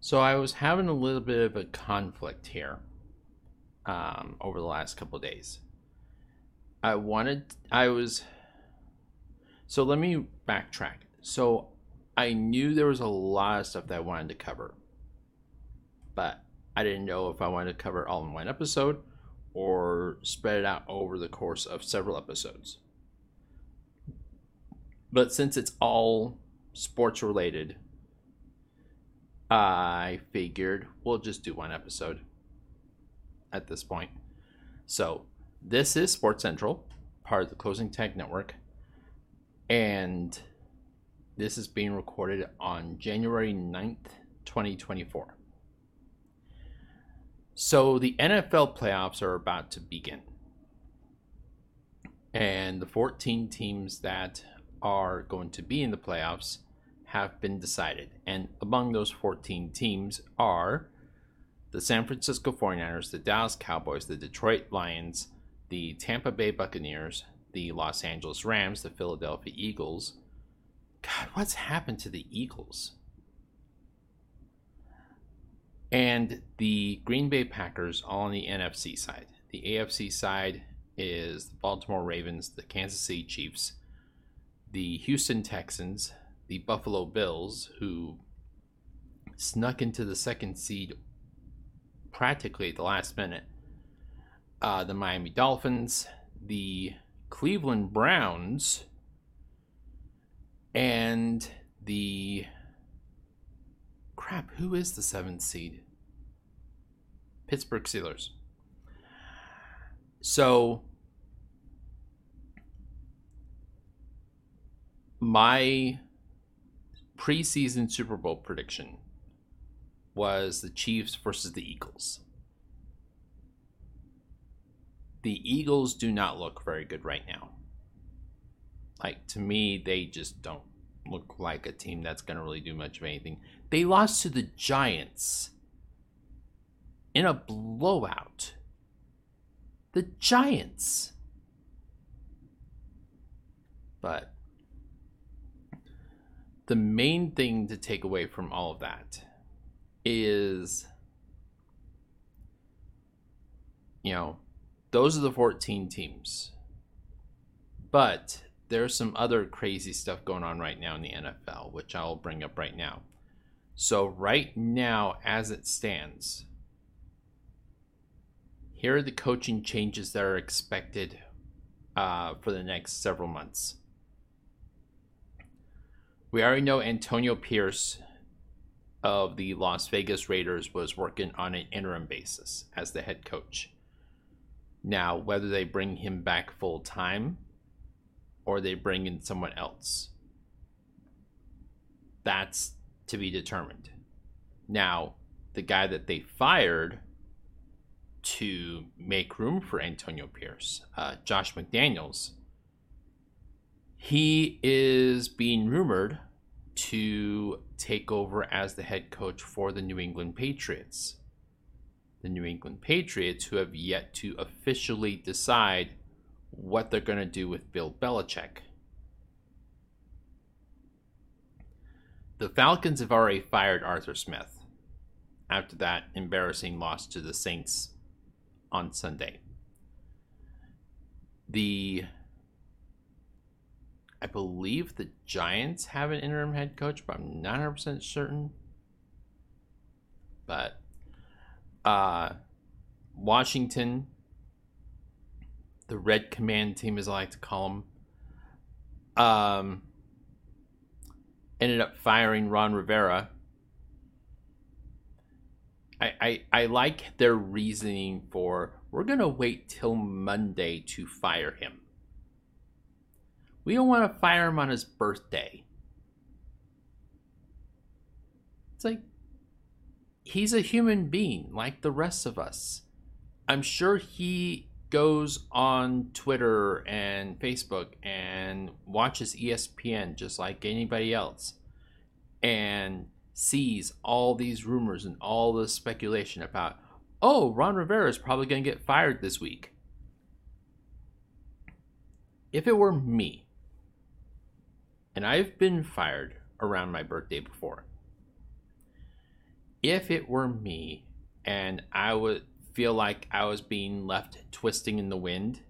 So I was having a little bit of a conflict here um, over the last couple days. I wanted, I was, so let me backtrack. So I knew there was a lot of stuff that I wanted to cover, but I didn't know if I wanted to cover it all in one episode or spread it out over the course of several episodes. But since it's all sports related, I figured we'll just do one episode at this point. So, this is Sports Central, part of the Closing Tag Network, and this is being recorded on January 9th, 2024. So, the NFL playoffs are about to begin. And the 14 teams that are going to be in the playoffs have been decided. And among those 14 teams are the San Francisco 49ers, the Dallas Cowboys, the Detroit Lions, the Tampa Bay Buccaneers, the Los Angeles Rams, the Philadelphia Eagles. God, what's happened to the Eagles? And the Green Bay Packers, all on the NFC side. The AFC side is the Baltimore Ravens, the Kansas City Chiefs, the Houston Texans, the Buffalo Bills, who snuck into the second seed practically at the last minute, uh, the Miami Dolphins, the Cleveland Browns, and the crap, who is the seventh seed? Pittsburgh Steelers. So my preseason Super Bowl prediction was the Chiefs versus the Eagles. The Eagles do not look very good right now. Like, to me, they just don't look like a team that's going to really do much of anything. They lost to the Giants in a blowout. The Giants. But the main thing to take away from all of that is you know those are the 14 teams. But there's some other crazy stuff going on right now in the NFL which I'll bring up right now. So right now as it stands here are the coaching changes that are expected uh, for the next several months we already know Antonio Pierce of the Las Vegas Raiders was working on an interim basis as the head coach. Now, whether they bring him back full time or they bring in someone else, that's to be determined. Now, the guy that they fired to make room for Antonio Pierce, uh, Josh McDaniels, he is being rumored to take over as the head coach for the New England Patriots. The New England Patriots, who have yet to officially decide what they're going to do with Bill Belichick. The Falcons have already fired Arthur Smith after that embarrassing loss to the Saints on Sunday. The I believe the Giants have an interim head coach, but I'm not 100% certain. But uh, Washington, the Red Command team, as I like to call them, um, ended up firing Ron Rivera. I, I, I like their reasoning for we're going to wait till Monday to fire him. We don't want to fire him on his birthday. It's like he's a human being like the rest of us. I'm sure he goes on Twitter and Facebook and watches ESPN just like anybody else and sees all these rumors and all the speculation about, oh, Ron Rivera is probably going to get fired this week. If it were me, and I've been fired around my birthday before. if it were me and I would feel like I was being left twisting in the wind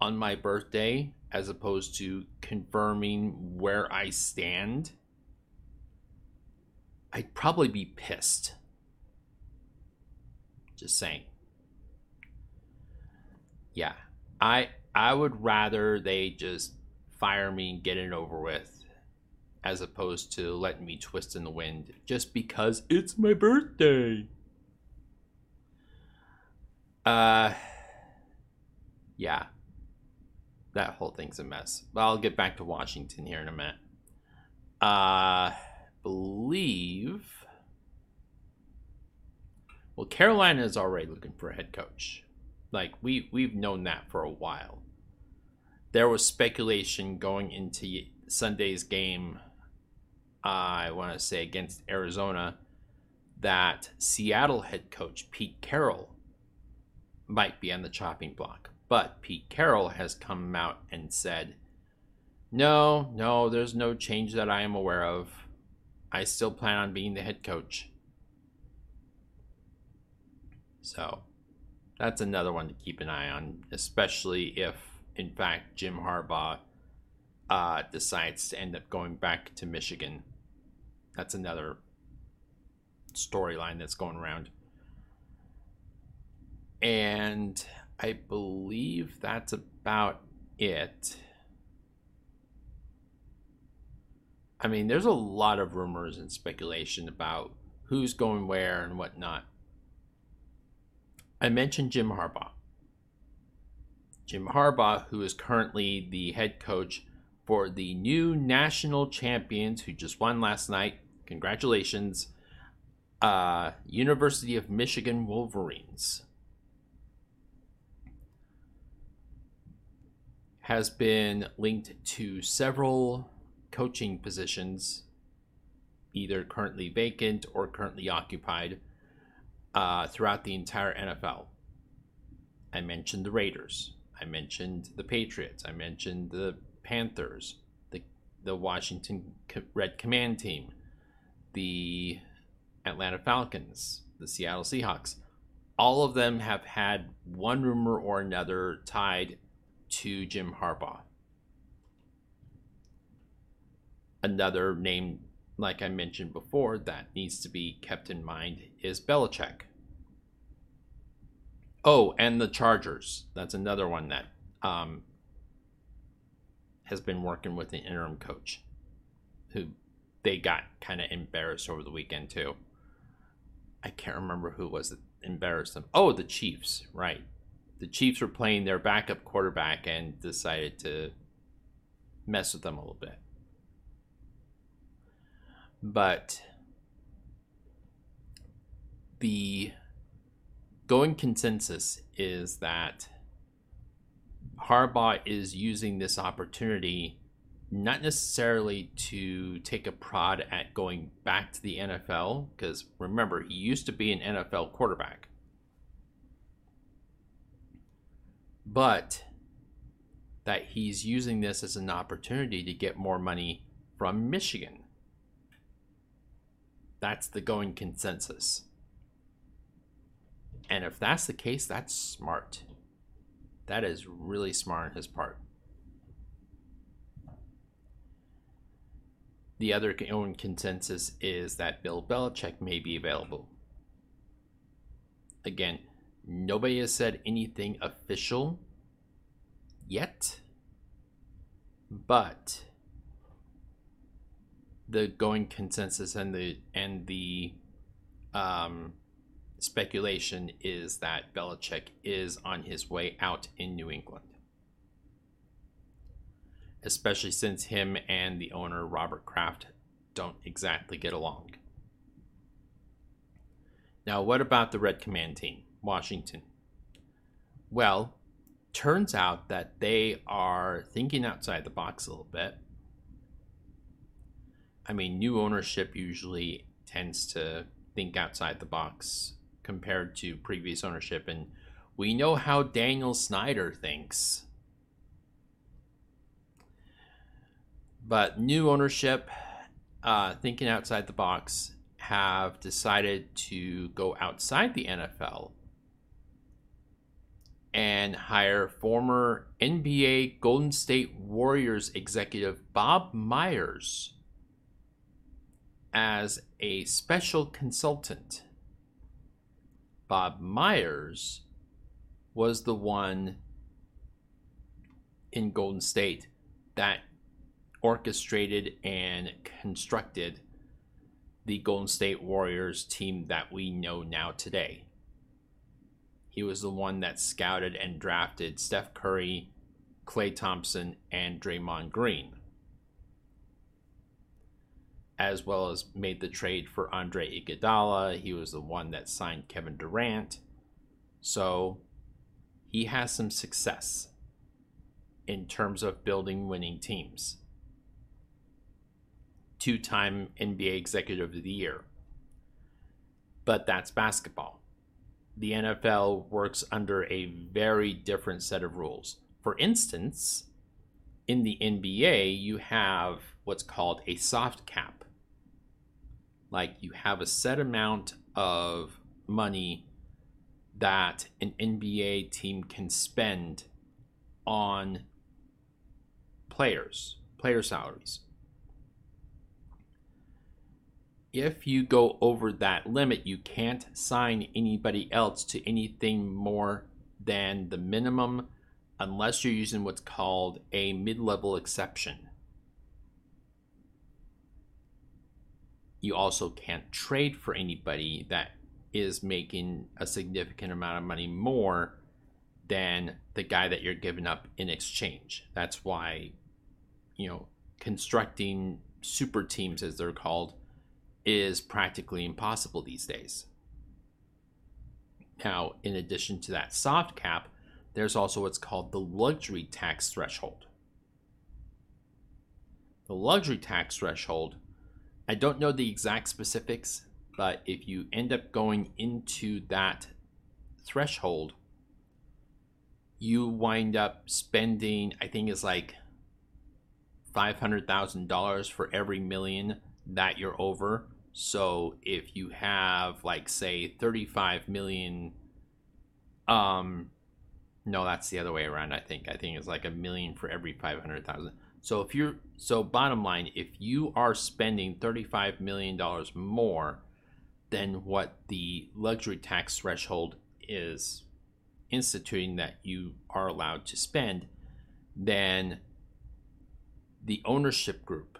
on my birthday as opposed to confirming where I stand, I'd probably be pissed. Just saying. Yeah. I I would rather they just fire me and get it over with as opposed to letting me twist in the wind just because it's my birthday. Uh yeah. That whole thing's a mess. But I'll get back to Washington here in a minute. Uh believe well Carolina is already looking for a head coach. Like we we've known that for a while. There was speculation going into Sunday's game I want to say against Arizona that Seattle head coach Pete Carroll might be on the chopping block. But Pete Carroll has come out and said, no, no, there's no change that I am aware of. I still plan on being the head coach. So that's another one to keep an eye on, especially if, in fact, Jim Harbaugh uh, decides to end up going back to Michigan. That's another storyline that's going around. And I believe that's about it. I mean, there's a lot of rumors and speculation about who's going where and whatnot. I mentioned Jim Harbaugh. Jim Harbaugh, who is currently the head coach for the new national champions who just won last night. Congratulations. Uh, University of Michigan Wolverines. Has been linked to several coaching positions, either currently vacant or currently occupied, uh, throughout the entire NFL. I mentioned the Raiders. I mentioned the Patriots. I mentioned the Panthers, the the Washington Red Command Team, the Atlanta Falcons, the Seattle Seahawks. All of them have had one rumor or another tied to Jim Harbaugh. Another name, like I mentioned before, that needs to be kept in mind is Belichick. Oh, and the Chargers. That's another one that um, has been working with the interim coach who they got kind of embarrassed over the weekend too. I can't remember who was embarrassed them. Oh, the Chiefs, right. The Chiefs were playing their backup quarterback and decided to mess with them a little bit. But the going consensus is that Harbaugh is using this opportunity not necessarily to take a prod at going back to the NFL, because remember, he used to be an NFL quarterback. But that he's using this as an opportunity to get more money from Michigan. That's the going consensus. And if that's the case, that's smart. That is really smart on his part. The other own consensus is that Bill Belichick may be available. Again, nobody has said anything official yet, but the going consensus and the and the um, speculation is that Belichick is on his way out in New England. Especially since him and the owner, Robert Kraft, don't exactly get along. Now, what about the Red Command team, Washington? Well, turns out that they are thinking outside the box a little bit. I mean, new ownership usually tends to think outside the box compared to previous ownership. And we know how Daniel Snyder thinks. But new ownership, uh, thinking outside the box, have decided to go outside the NFL and hire former NBA Golden State Warriors executive Bob Myers as a special consultant. Bob Myers was the one in Golden State that orchestrated and constructed the Golden State Warriors team that we know now today. He was the one that scouted and drafted Steph Curry, Klay Thompson, and Draymond Green, as well as made the trade for Andre Iguodala. He was the one that signed Kevin Durant. So he has some success in terms of building winning teams. Two time NBA Executive of the Year. But that's basketball. The NFL works under a very different set of rules. For instance, in the NBA, you have what's called a soft cap. Like you have a set amount of money that an NBA team can spend on players, player salaries. If you go over that limit, you can't sign anybody else to anything more than the minimum unless you're using what's called a mid level exception. You also can't trade for anybody that is making a significant amount of money more than the guy that you're giving up in exchange. That's why, you know, constructing super teams, as they're called, is practically impossible these days. Now, in addition to that soft cap, there's also what's called the luxury tax threshold. The luxury tax threshold, I don't know the exact specifics, but if you end up going into that threshold, you wind up spending, I think it's like $500,000 for every million that you're over. So if you have like say 35 million um no, that's the other way around I think. I think it's like a million for every 500,000. So if you're so bottom line, if you are spending 35 million dollars more than what the luxury tax threshold is instituting that you are allowed to spend, then the ownership group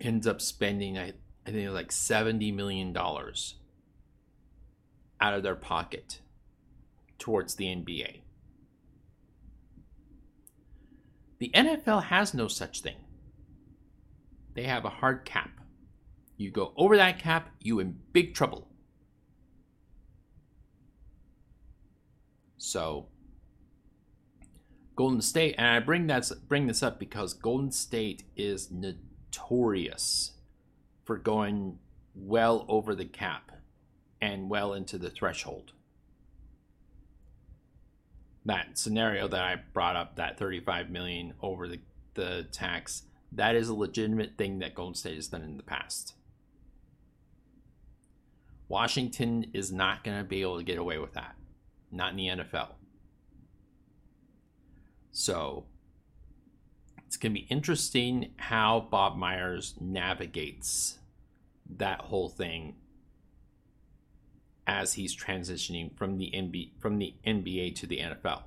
ends up spending, I, I think, like $70 million out of their pocket towards the NBA. The NFL has no such thing. They have a hard cap. You go over that cap, you in big trouble. So Golden State, and I bring that bring this up because Golden State is notorious for going well over the cap and well into the threshold. That scenario that I brought up, that 35 million over the, the tax, that is a legitimate thing that Golden State has done in the past. Washington is not going to be able to get away with that not in the NFL. So it's going to be interesting how Bob Myers navigates that whole thing as he's transitioning from the NBA, from the NBA to the NFL.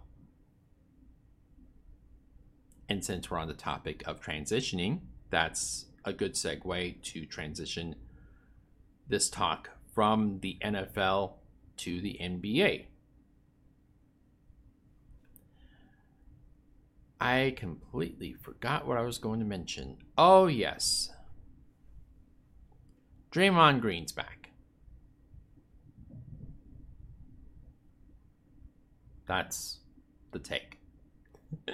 And since we're on the topic of transitioning, that's a good segue to transition this talk from the NFL to the NBA. I completely forgot what I was going to mention. Oh, yes. Draymond Green's back. That's the take.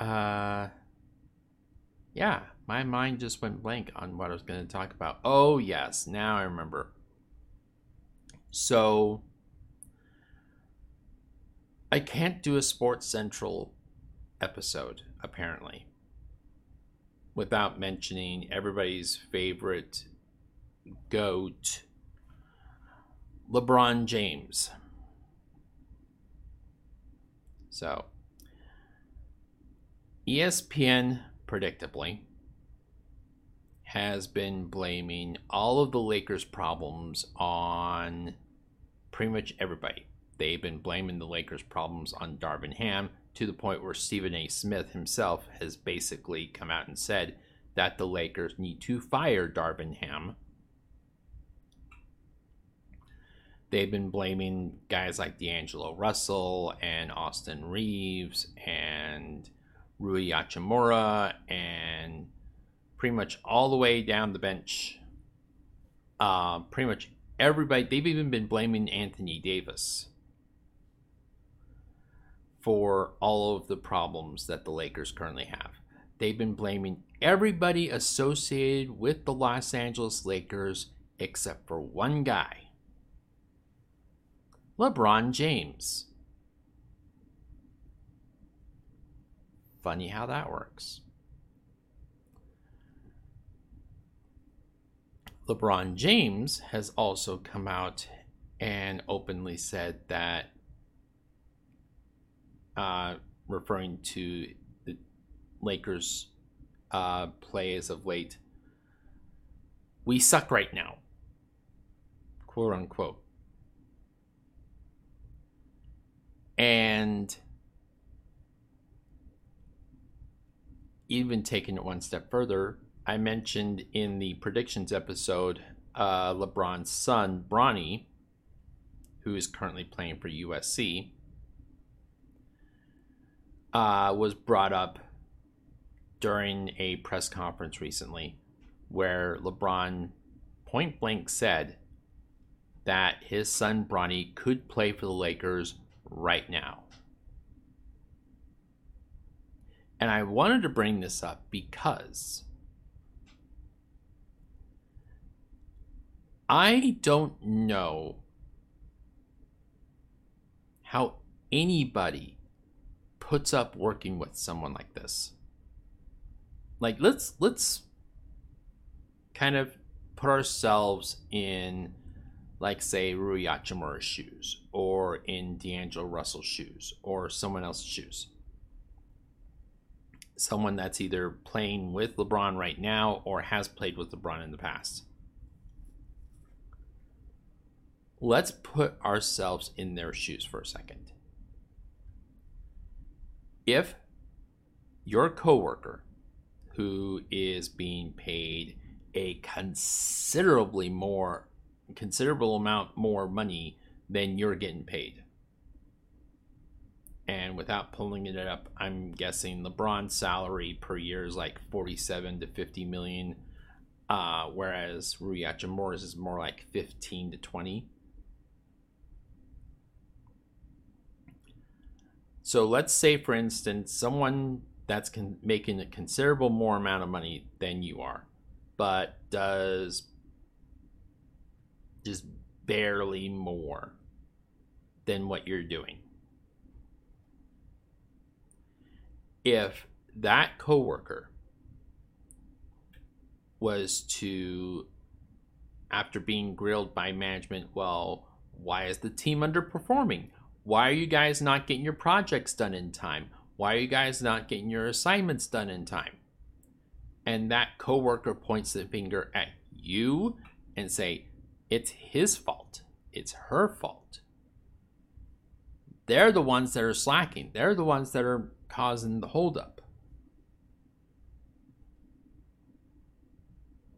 uh, yeah, my mind just went blank on what I was going to talk about. Oh, yes, now I remember. So, I can't do a Sports Central episode, apparently. without mentioning everybody's favorite goat, LeBron James. So, ESPN, predictably, has been blaming all of the Lakers' problems on pretty much everybody. They've been blaming the Lakers' problems on Darvin Ham to the point where Stephen A. Smith himself has basically come out and said that the Lakers need to fire Darvin Ham. They've been blaming guys like D'Angelo Russell and Austin Reaves and Rui Hachimura and pretty much all the way down the bench. Uh, pretty much everybody. They've even been blaming Anthony Davis for all of the problems that the Lakers currently have. They've been blaming everybody associated with the Los Angeles Lakers except for one guy LeBron James. Funny how that works. LeBron James has also come out and openly said that, uh, referring to the Lakers' uh, play as of late, we suck right now, quote unquote. And even taking it one step further, I mentioned in the predictions episode uh, LeBron's son, Bronny, who is currently playing for USC, uh, was brought up during a press conference recently where LeBron point blank said that his son Bronny could play for the Lakers right now. And I wanted to bring this up because I don't know how anybody puts up working with someone like this. Like let's let's kind of put ourselves in like say Rui Hachimura's shoes or in D'Angelo Russell's shoes or someone else's shoes. Someone that's either playing with LeBron right now or has played with LeBron in the past. let's put ourselves in their shoes for a second. If your coworker who is being paid a considerably more considerable amount more money than you're getting paid. And without pulling it up, I'm guessing LeBron's salary per year is like 47 to 50 million, uh, whereas Rui Hachimura's is more like 15 to 20. So let's say, for instance, someone that's con- making a considerable more amount of money than you are, but does just barely more than what you're doing. If that coworker was to, after being grilled by management, well, why is the team underperforming? Why are you guys not getting your projects done in time? Why are you guys not getting your assignments done in time? And that coworker points the finger at you and say, it's his fault. It's her fault. They're the ones that are slacking. They're the ones that are causing the holdup.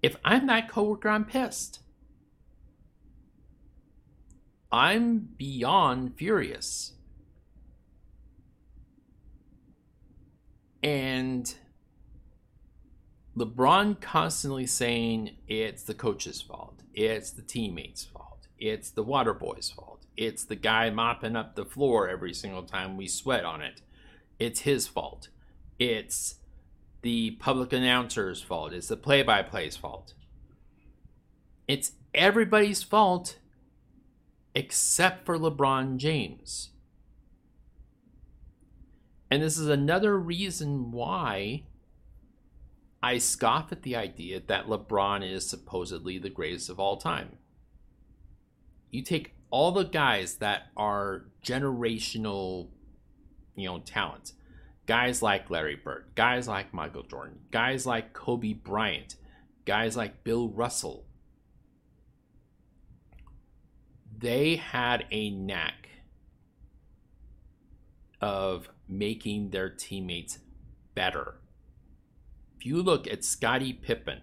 If I'm that coworker, I'm pissed. I'm beyond furious. And LeBron constantly saying it's the coach's fault, it's the teammates' fault, it's the water boy's fault, it's the guy mopping up the floor every single time we sweat on it. It's his fault. It's the public announcer's fault. It's the play by play's fault. It's everybody's fault except for LeBron James. And this is another reason why I scoff at the idea that LeBron is supposedly the greatest of all time. You take all the guys that are generational, you know, talents. Guys like Larry Bird, guys like Michael Jordan, guys like Kobe Bryant, guys like Bill Russell. They had a knack of making their teammates better if you look at Scottie Pippen,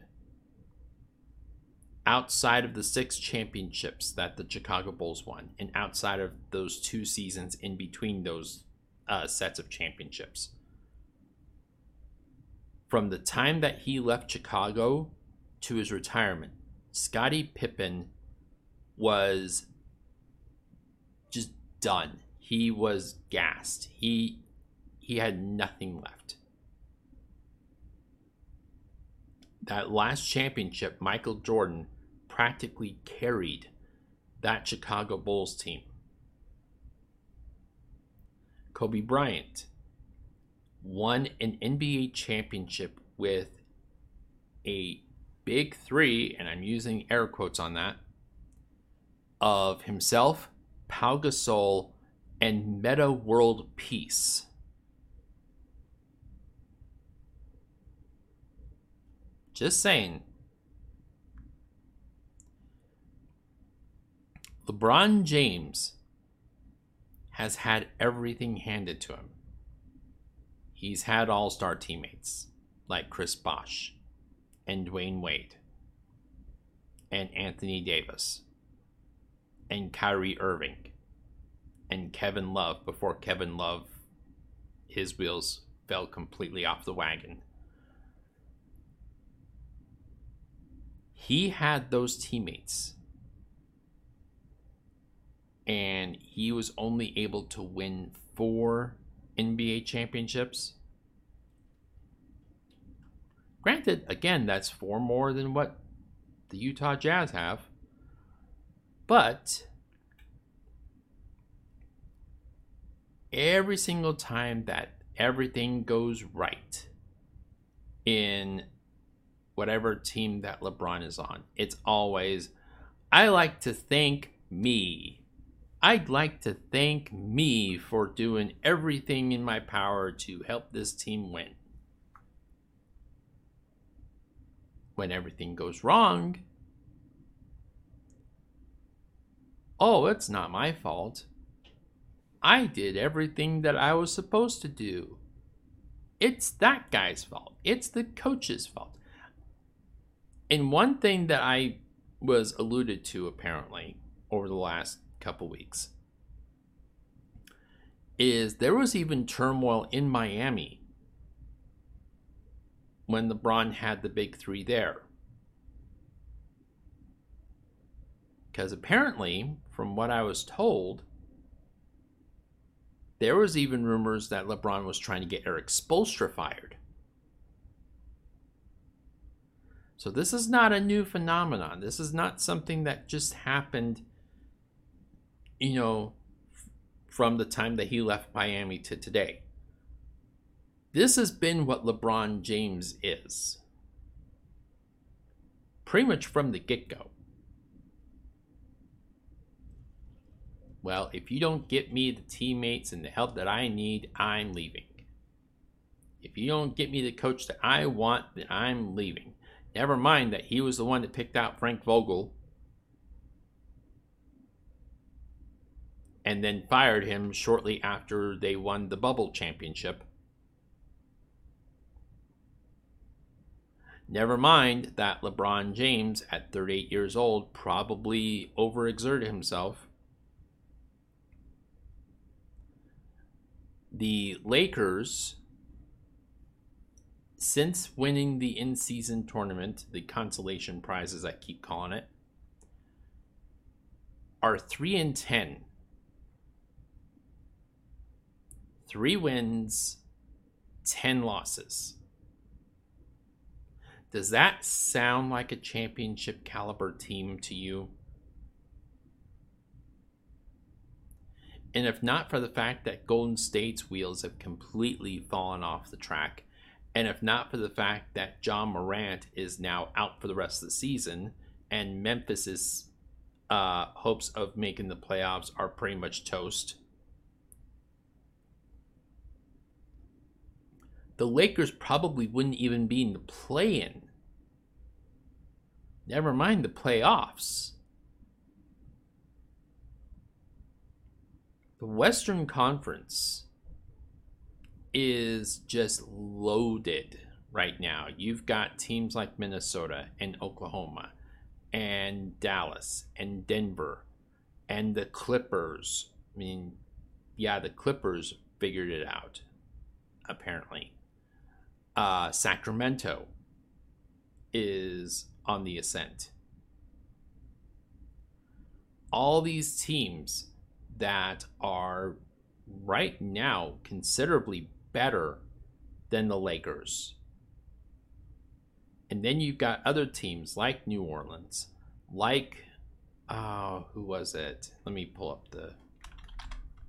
outside of the six championships that the Chicago Bulls won, and outside of those two seasons in between those uh, sets of championships, from the time that he left Chicago to his retirement, Scottie Pippen was just done. He was gassed. He he had nothing left. That last championship, Michael Jordan practically carried that Chicago Bulls team. Kobe Bryant won an NBA championship with a big three, and I'm using air quotes on that, of himself, Pau Gasol, and Metta World Peace. Just saying. LeBron James has had everything handed to him. He's had all star teammates like Chris Bosh and Dwyane Wade and Anthony Davis and Kyrie Irving and Kevin Love before Kevin Love, his wheels fell completely off the wagon. He had those teammates and he was only able to win four NBA championships. Granted, again, that's four more than what the Utah Jazz have. But every single time that everything goes right in whatever team that LeBron is on. It's always, I like to thank me. I'd like to thank me for doing everything in my power to help this team win. When everything goes wrong, oh, it's not my fault. I did everything that I was supposed to do. It's that guy's fault. It's the coach's fault. And one thing that I was alluded to apparently over the last couple weeks is there was even turmoil in Miami when LeBron had the big three there. Because apparently, from what I was told, there was even rumors that LeBron was trying to get Erik Spoelstra fired. So this is not a new phenomenon. This is not something that just happened, you know, from the time that he left Miami to today. This has been what LeBron James is. Pretty much from the get go. Well, if you don't get me the teammates and the help that I need, I'm leaving. If you don't get me the coach that I want, then I'm leaving. Never mind that he was the one that picked out Frank Vogel and then fired him shortly after they won the bubble championship. Never mind that LeBron James, at 38 years old, probably overexerted himself. The Lakers since winning the in season tournament, the consolation prize as I keep calling it, are 3 and 10. Three wins, 10 losses. Does that sound like a championship caliber team to you? And if not for the fact that Golden State's wheels have completely fallen off the track, And if not for the fact that Ja Morant is now out for the rest of the season and Memphis's uh, hopes of making the playoffs are pretty much toast. The Lakers probably wouldn't even be in the play in. Never mind the playoffs. The Western Conference is just loaded right now. You've got teams like Minnesota and Oklahoma and Dallas and Denver and the Clippers. I mean, yeah, the Clippers figured it out, apparently. Uh, Sacramento is on the ascent. All these teams that are right now considerably better than the Lakers. And then you've got other teams like New Orleans, like uh, who was it? Let me pull up the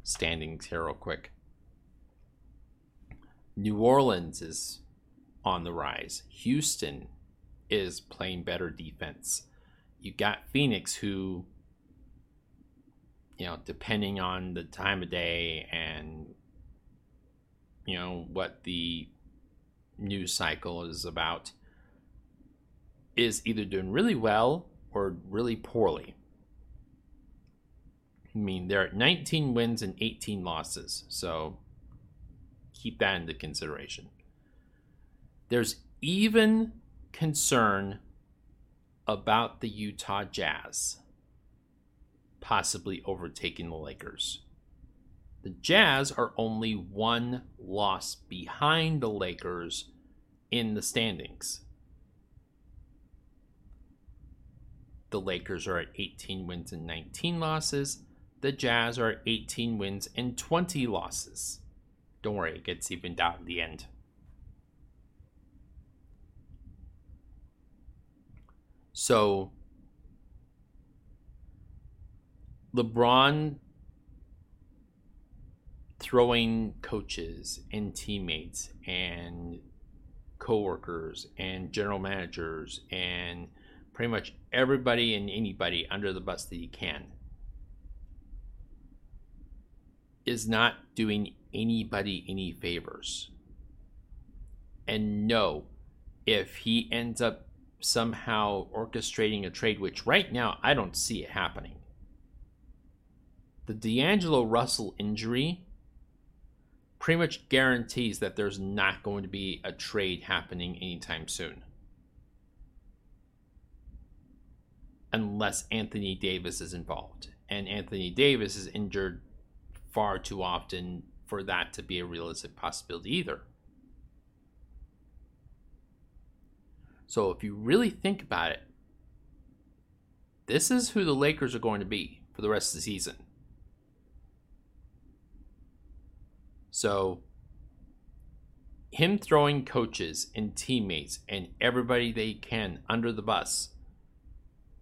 standings here real quick. New Orleans is on the rise. Houston is playing better defense. You got Phoenix, who, you know, depending on the time of day and, you know, what the news cycle is about, is either doing really well or really poorly. I mean, they're at 19 wins and 18 losses, so keep that into consideration. There's even concern about the Utah Jazz possibly overtaking the Lakers. The Jazz are only one loss behind the Lakers in the standings. The Lakers are at 18 wins and 19 losses. The Jazz are at 18 wins and 20 losses. Don't worry, it gets evened out in the end. So LeBron throwing coaches and teammates and coworkers and general managers and pretty much everybody and anybody under the bus that he can is not doing anybody any favors. And no, if he ends up somehow orchestrating a trade, which right now I don't see it happening. The D'Angelo Russell injury pretty much guarantees that there's not going to be a trade happening anytime soon. Unless Anthony Davis is involved. And Anthony Davis is injured far too often for that to be a realistic possibility either. So if you really think about it, this is who the Lakers are going to be for the rest of the season. So him throwing coaches and teammates and everybody they can under the bus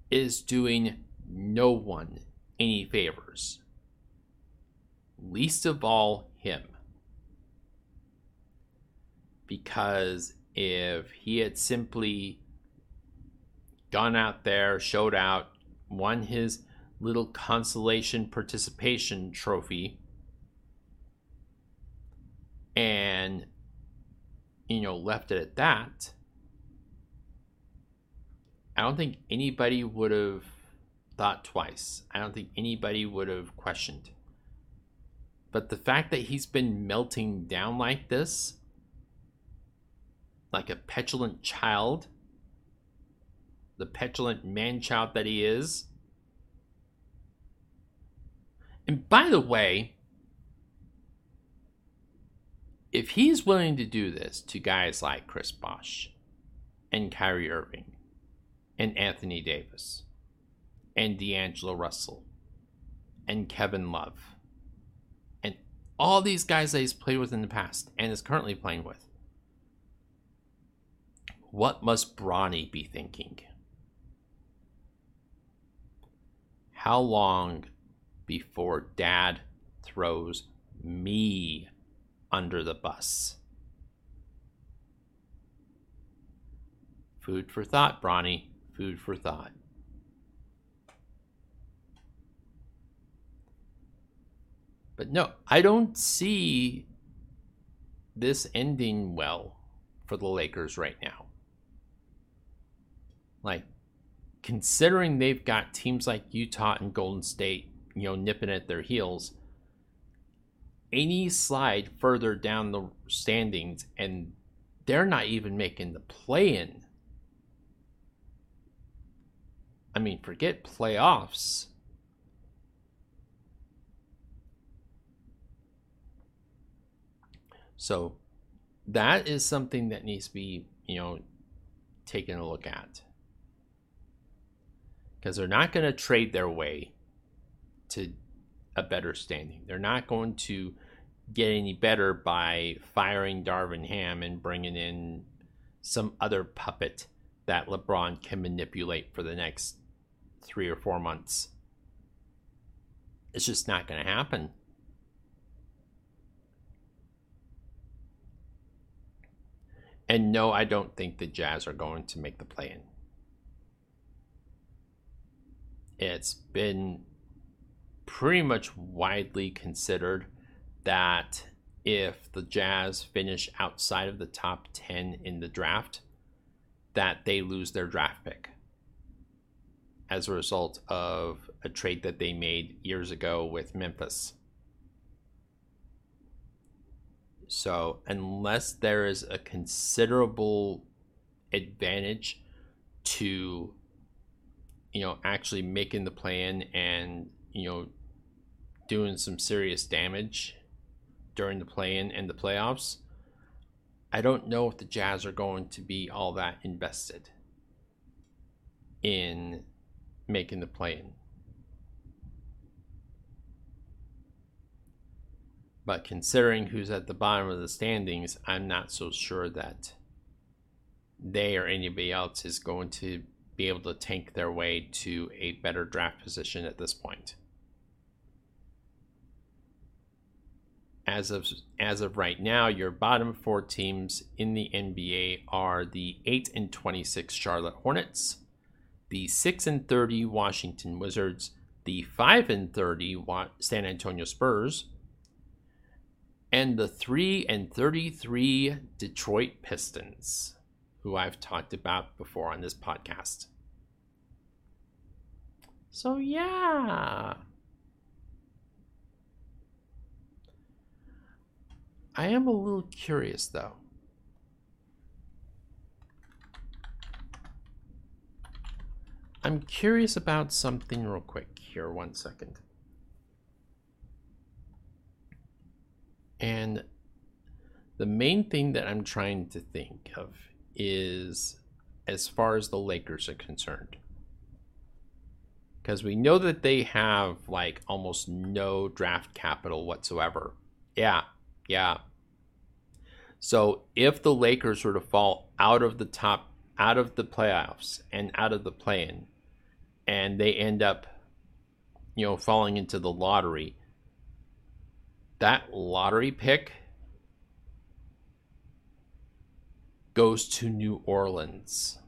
is doing no one any favors. Least of all him. Because if he had simply gone out there, showed out, won his little consolation participation trophy, and you know left it at that, I don't think anybody would have thought twice. I don't think anybody would have questioned. But the fact that he's been melting down like this like a petulant child, the petulant man child that he is. And by the way, if he's willing to do this to guys like Chris Bosh and Kyrie Irving and Anthony Davis and D'Angelo Russell and Kevin Love and all these guys that he's played with in the past and is currently playing with, what must Bronny be thinking? How long before dad throws me under the bus? Food for thought, Bronny. Food for thought. But no, I don't see this ending well for the Lakers right now. Like, considering they've got teams like Utah and Golden State, you know, nipping at their heels, any slide further down the standings and they're not even making the play in. I mean, forget playoffs. So that is something that needs to be, you know, taken a look at. Because they're not going to trade their way to a better standing. They're not going to get any better by firing Darvin Ham and bringing in some other puppet that LeBron can manipulate for the next three or four months. It's just not going to happen. And no, I don't think the Jazz are going to make the play in. It's been pretty much widely considered that if the Jazz finish outside of the top 10 in the draft, that they lose their draft pick as a result of a trade that they made years ago with Memphis. So, unless there is a considerable advantage to, you know, actually making the plan and, you know, doing some serious damage during the play in and the playoffs, I don't know if the Jazz are going to be all that invested in making the play in. But considering who's at the bottom of the standings, I'm not so sure that they or anybody else is going to be able to tank their way to a better draft position at this point. As of as of right now, your bottom four teams in the NBA are the 8 and 26 Charlotte Hornets, the 6 and 30 Washington Wizards, the 5 and 30 San Antonio Spurs, and the 3 and 33 Detroit Pistons, who I've talked about before on this podcast. So, yeah. I am a little curious though. I'm curious about something real quick here, one second. And the main thing that I'm trying to think of is as far as the Lakers are concerned. Because we know that they have like almost no draft capital whatsoever. Yeah, yeah. So if the Lakers were to fall out of the top, out of the playoffs and out of the play in, and they end up, you know, falling into the lottery, that lottery pick goes to New Orleans.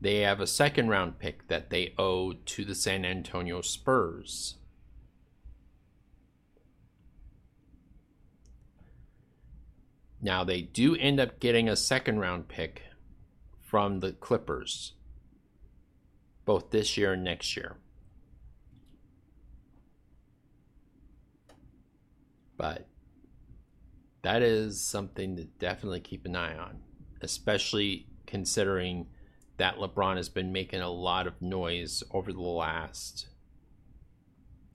They have a second round pick that they owe to the San Antonio Spurs. Now, they do end up getting a second round pick from the Clippers, both this year and next year. But that is something to definitely keep an eye on, especially considering that LeBron has been making a lot of noise over the last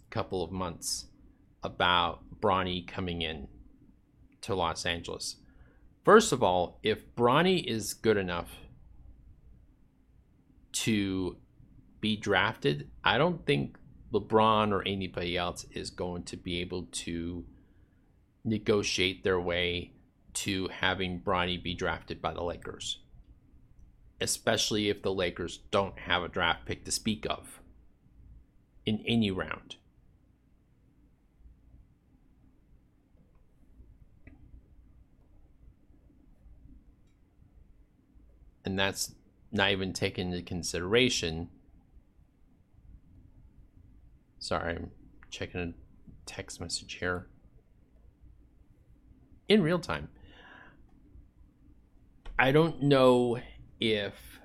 couple of months about Bronny coming in to Los Angeles. First of all, if Bronny is good enough to be drafted, I don't think LeBron or anybody else is going to be able to negotiate their way to having Bronny be drafted by the Lakers, especially if the Lakers don't have a draft pick to speak of in any round. And that's not even taken into consideration. Sorry, I'm checking a text message here in real time. I don't know if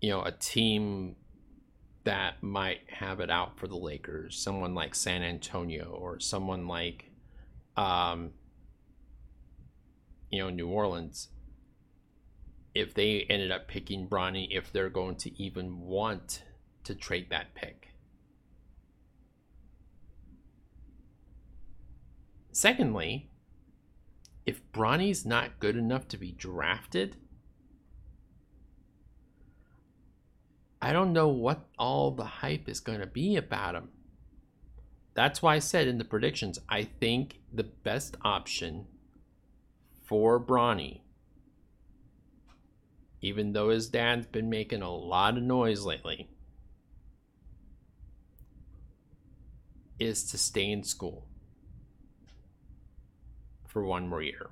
you know a team that might have it out for the Lakers, someone like San Antonio or someone like um you know New Orleans if they ended up picking Bronny if they're going to even want to trade that pick. Secondly, if Bronny's not good enough to be drafted, I don't know what all the hype is going to be about him. That's why I said in the predictions, I think the best option for Bronny, even though his dad's been making a lot of noise lately, is to stay in school for one more year.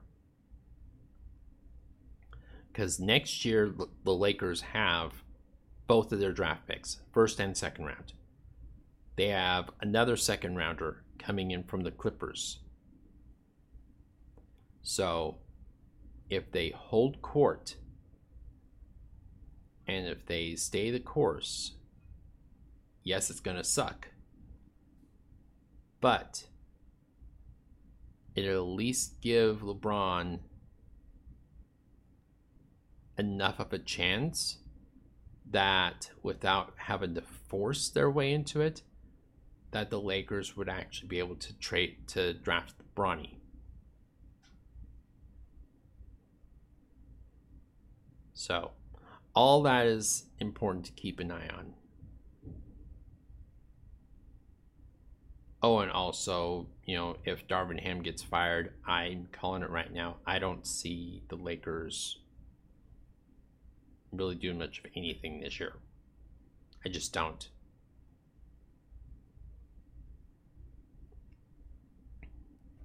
Because next year, the Lakers have both of their draft picks, first and second round. They have another second rounder coming in from the Clippers. So, if they hold court and if they stay the course, yes, it's going to suck. But it'll at least give LeBron enough of a chance that without having to force their way into it, that the Lakers would actually be able to trade to draft Bronny. So, all that is important to keep an eye on. Oh, and also, you know, if Darvin Ham gets fired, I'm calling it right now. I don't see the Lakers really doing much of anything this year. I just don't.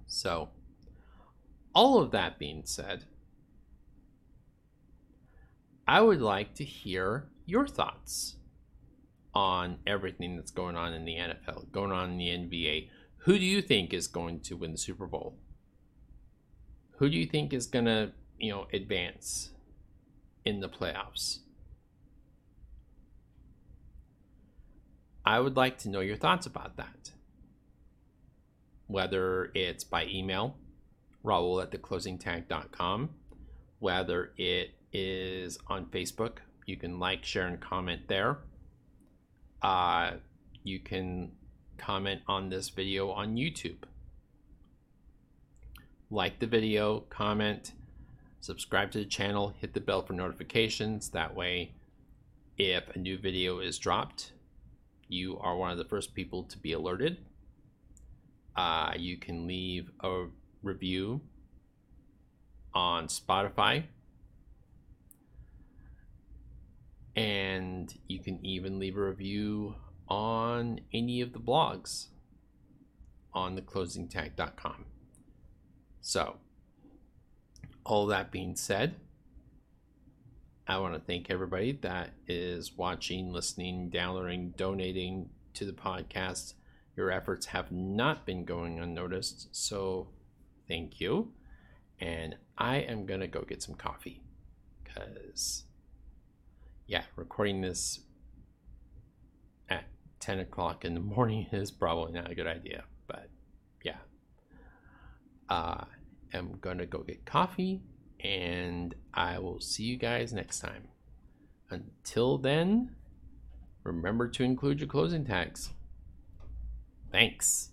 So, all of that being said, I would like to hear your thoughts on everything that's going on in the NFL, going on in the NBA. Who do you think is going to win the Super Bowl? Who do you think is going to, you know, advance in the playoffs? I would like to know your thoughts about that. Whether it's by email, Raul at theclosingtag.com, whether it is on Facebook, you can like, share, and comment there uh, you can comment on this video on YouTube. Like the video, comment, subscribe to the channel, hit the bell for notifications. That way, if a new video is dropped, you are one of the first people to be alerted. Uh, you can leave a review on Spotify And you can even leave a review on any of the blogs on theclosingtag.com. So, all that being said, I want to thank everybody that is watching, listening, downloading, donating to the podcast. Your efforts have not been going unnoticed, so thank you. And I am going to go get some coffee because yeah, recording this at 10 o'clock in the morning is probably not a good idea. But yeah, uh, I'm to go get coffee and I will see you guys next time. Until then, remember to include your closing tags. Thanks.